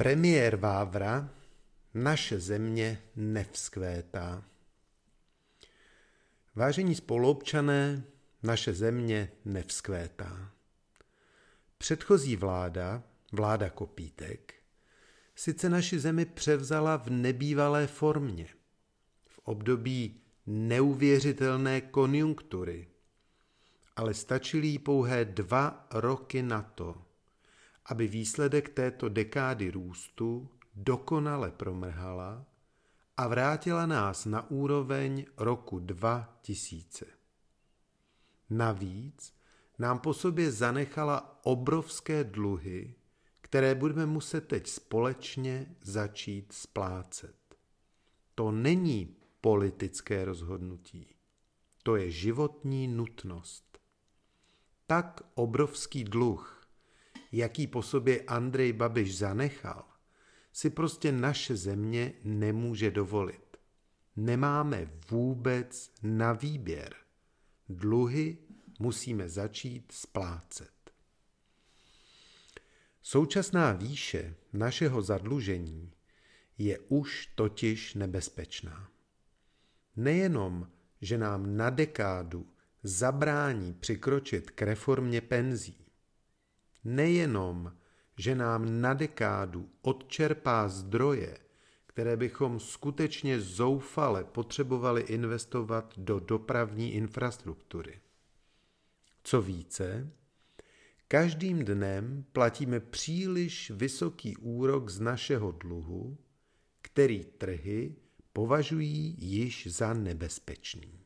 Premiér Vávra, naše země nevzkvétá. Vážení spoluobčané, naše země nevzkvétá. Předchozí vláda, vláda Kopítek, sice naši zemi převzala v nebývalé formě, v období neuvěřitelné konjunktury, ale stačily jí pouhé dva roky na to, aby výsledek této dekády růstu dokonale promrhala a vrátila nás na úroveň roku 2000. Navíc nám po sobě zanechala obrovské dluhy, které budeme muset teď společně začít splácet. To není politické rozhodnutí, to je životní nutnost. Tak obrovský dluh jaký po sobě Andrej Babiš zanechal, si prostě naše země nemůže dovolit. Nemáme vůbec na výběr. Dluhy musíme začít splácet. Současná výše našeho zadlužení je už totiž nebezpečná. Nejenom, že nám na dekádu zabrání přikročit k reformě penzí, nejenom, že nám na dekádu odčerpá zdroje, které bychom skutečně zoufale potřebovali investovat do dopravní infrastruktury. Co více, každým dnem platíme příliš vysoký úrok z našeho dluhu, který trhy považují již za nebezpečný.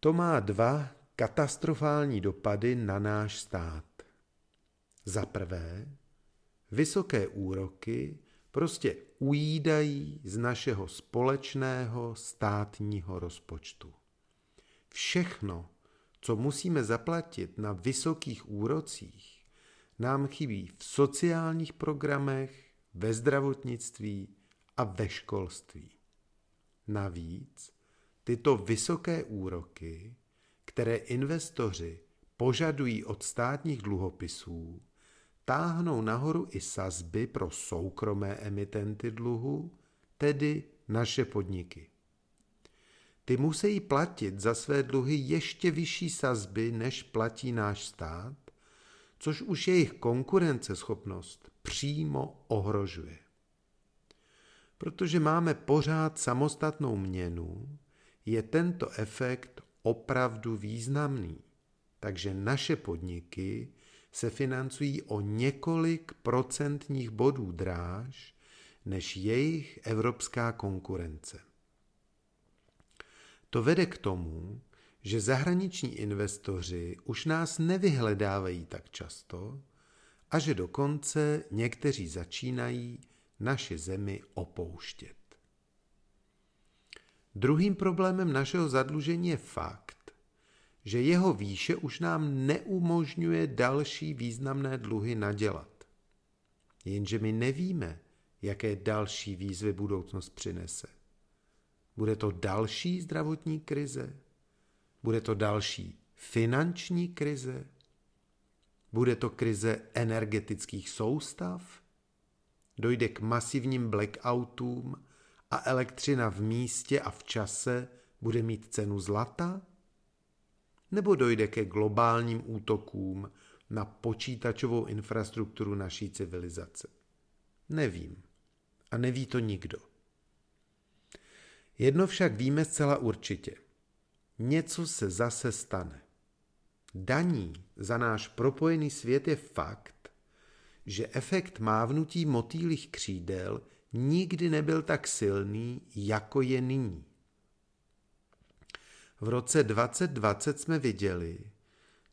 To má dva katastrofální dopady na náš stát. Za prvé, vysoké úroky prostě ujídají z našeho společného státního rozpočtu. Všechno, co musíme zaplatit na vysokých úrocích, nám chybí v sociálních programech, ve zdravotnictví a ve školství. Navíc tyto vysoké úroky které investoři požadují od státních dluhopisů, táhnou nahoru i sazby pro soukromé emitenty dluhu, tedy naše podniky. Ty musí platit za své dluhy ještě vyšší sazby, než platí náš stát, což už jejich konkurenceschopnost přímo ohrožuje. Protože máme pořád samostatnou měnu, je tento efekt opravdu významný. Takže naše podniky se financují o několik procentních bodů dráž než jejich evropská konkurence. To vede k tomu, že zahraniční investoři už nás nevyhledávají tak často a že dokonce někteří začínají naši zemi opouštět. Druhým problémem našeho zadlužení je fakt, že jeho výše už nám neumožňuje další významné dluhy nadělat. Jenže my nevíme, jaké další výzvy budoucnost přinese. Bude to další zdravotní krize? Bude to další finanční krize? Bude to krize energetických soustav? Dojde k masivním blackoutům a elektřina v místě a v čase bude mít cenu zlata? Nebo dojde ke globálním útokům na počítačovou infrastrukturu naší civilizace? Nevím. A neví to nikdo. Jedno však víme zcela určitě. Něco se zase stane. Daní za náš propojený svět je fakt, že efekt mávnutí motýlých křídel nikdy nebyl tak silný, jako je nyní. V roce 2020 jsme viděli,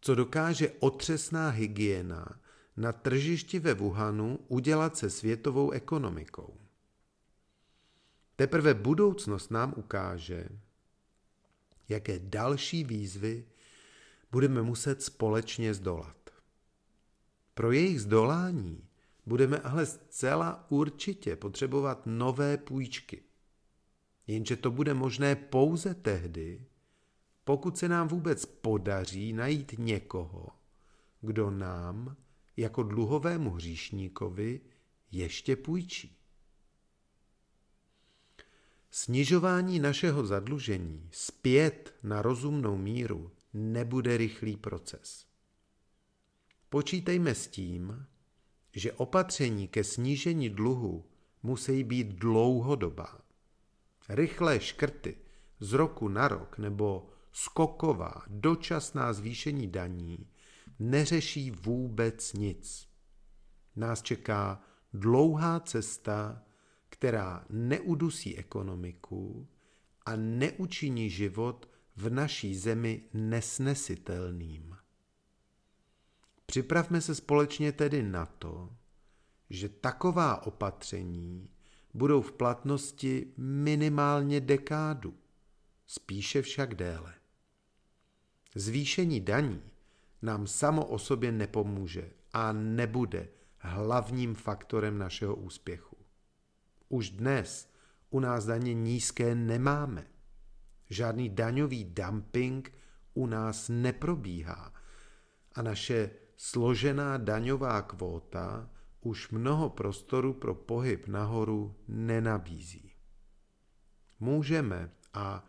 co dokáže otřesná hygiena na tržišti ve Wuhanu udělat se světovou ekonomikou. Teprve budoucnost nám ukáže, jaké další výzvy budeme muset společně zdolat. Pro jejich zdolání budeme ale zcela určitě potřebovat nové půjčky. Jenže to bude možné pouze tehdy, pokud se nám vůbec podaří najít někoho, kdo nám jako dluhovému hříšníkovi ještě půjčí. Snižování našeho zadlužení zpět na rozumnou míru nebude rychlý proces. Počítejme s tím, že opatření ke snížení dluhu musí být dlouhodobá. Rychlé škrty z roku na rok nebo skoková dočasná zvýšení daní neřeší vůbec nic. Nás čeká dlouhá cesta, která neudusí ekonomiku a neučiní život v naší zemi nesnesitelným. Připravme se společně tedy na to, že taková opatření budou v platnosti minimálně dekádu, spíše však déle. Zvýšení daní nám samo o sobě nepomůže a nebude hlavním faktorem našeho úspěchu. Už dnes u nás daně nízké nemáme. Žádný daňový dumping u nás neprobíhá a naše složená daňová kvóta už mnoho prostoru pro pohyb nahoru nenabízí. Můžeme a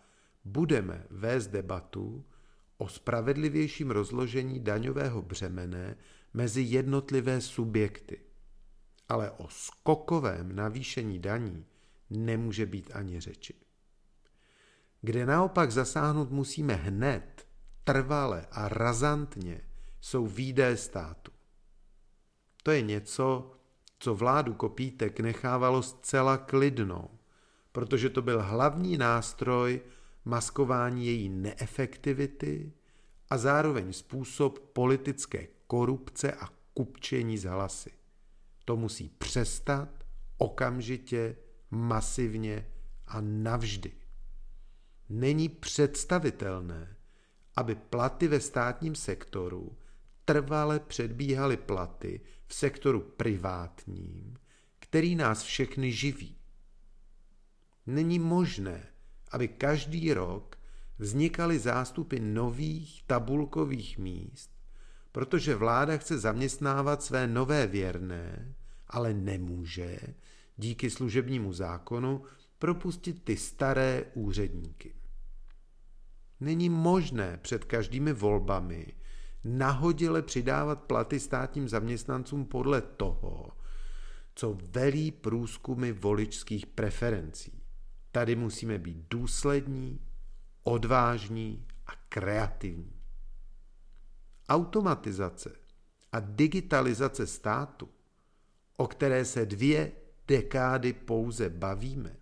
budeme vést debatu o spravedlivějším rozložení daňového břemene mezi jednotlivé subjekty. Ale o skokovém navýšení daní nemůže být ani řeči. Kde naopak zasáhnout musíme hned, trvale a razantně, jsou výdaje státu. To je něco, co vládu Kopítek nechávalo zcela klidnou, protože to byl hlavní nástroj maskování její neefektivity a zároveň způsob politické korupce a kupčení z hlasy. To musí přestat okamžitě, masivně a navždy. Není představitelné, aby platy ve státním sektoru trvale předbíhaly platy v sektoru privátním, který nás všechny živí. Není možné, aby každý rok vznikaly zástupy nových tabulkových míst, protože vláda chce zaměstnávat své nové věrné, ale nemůže díky služebnímu zákonu propustit ty staré úředníky. Není možné před každými volbami nahodile přidávat platy státním zaměstnancům podle toho, co velí průzkumy voličských preferencí. Tady musíme být důslední, odvážní a kreativní. Automatizace a digitalizace státu, o které se dvě dekády pouze bavíme,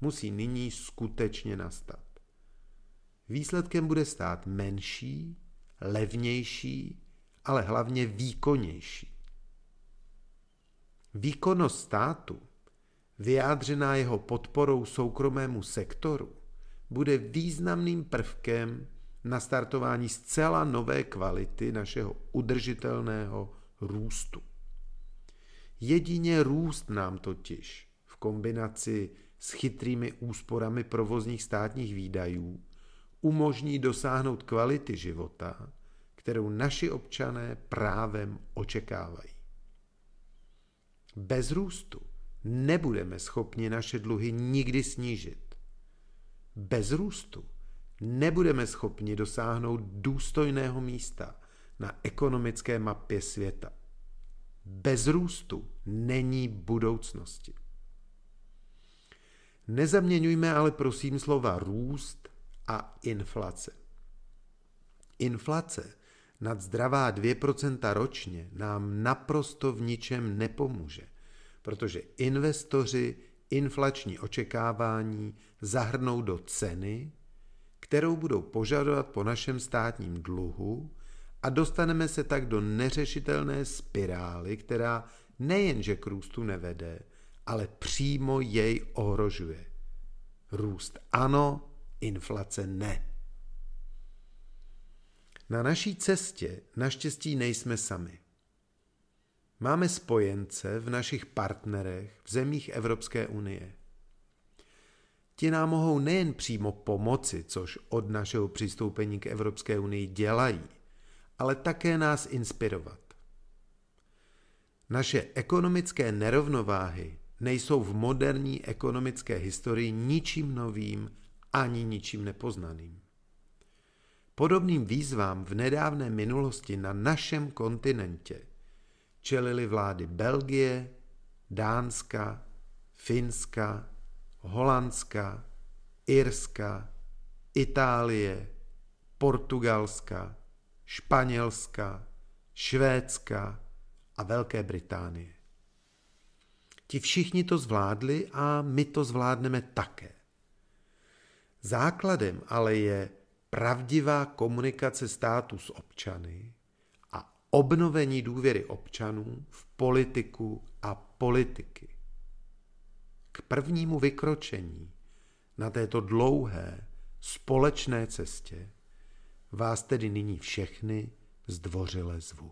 musí nyní skutečně nastat. Výsledkem bude stát menší, levnější, ale hlavně výkonnější. Výkonnost státu, vyjádřená jeho podporou soukromému sektoru, bude významným prvkem na startování zcela nové kvality našeho udržitelného růstu. Jedině růst nám totiž v kombinaci s chytrými úsporami provozních státních výdajů umožní dosáhnout kvality života, kterou naši občané právem očekávají. Bez růstu nebudeme schopni naše dluhy nikdy snížit. Bez růstu nebudeme schopni dosáhnout důstojného místa na ekonomické mapě světa. Bez růstu není budoucnosti. Nezaměňujme ale prosím slova růst a inflace. Inflace nad zdravá 2% ročně nám naprosto v ničem nepomůže, protože investoři inflační očekávání zahrnou do ceny, kterou budou požadovat po našem státním dluhu a dostaneme se tak do neřešitelné spirály, která nejenže k růstu nevede, ale přímo jej ohrožuje. Růst ano, inflace ne. Na naší cestě naštěstí nejsme sami. Máme spojence v našich partnerech v zemích Evropské unie. Ti nám mohou nejen přímo pomoci, což od našeho přistoupení k Evropské unii dělají, ale také nás inspirovat. Naše ekonomické nerovnováhy nejsou v moderní ekonomické historii ničím novým ani ničím nepoznaným. Podobným výzvám v nedávné minulosti na našem kontinentě čelili vlády Belgie, Dánska, Finska, Holandska, Irska, Itálie, Portugalska, Španělska, Švédska a Velké Británie. Ti všichni to zvládli a my to zvládneme také. Základem ale je pravdivá komunikace státu s občany a obnovení důvěry občanů v politiku a politiky. K prvnímu vykročení na této dlouhé společné cestě vás tedy nyní všechny zdvořile zvu.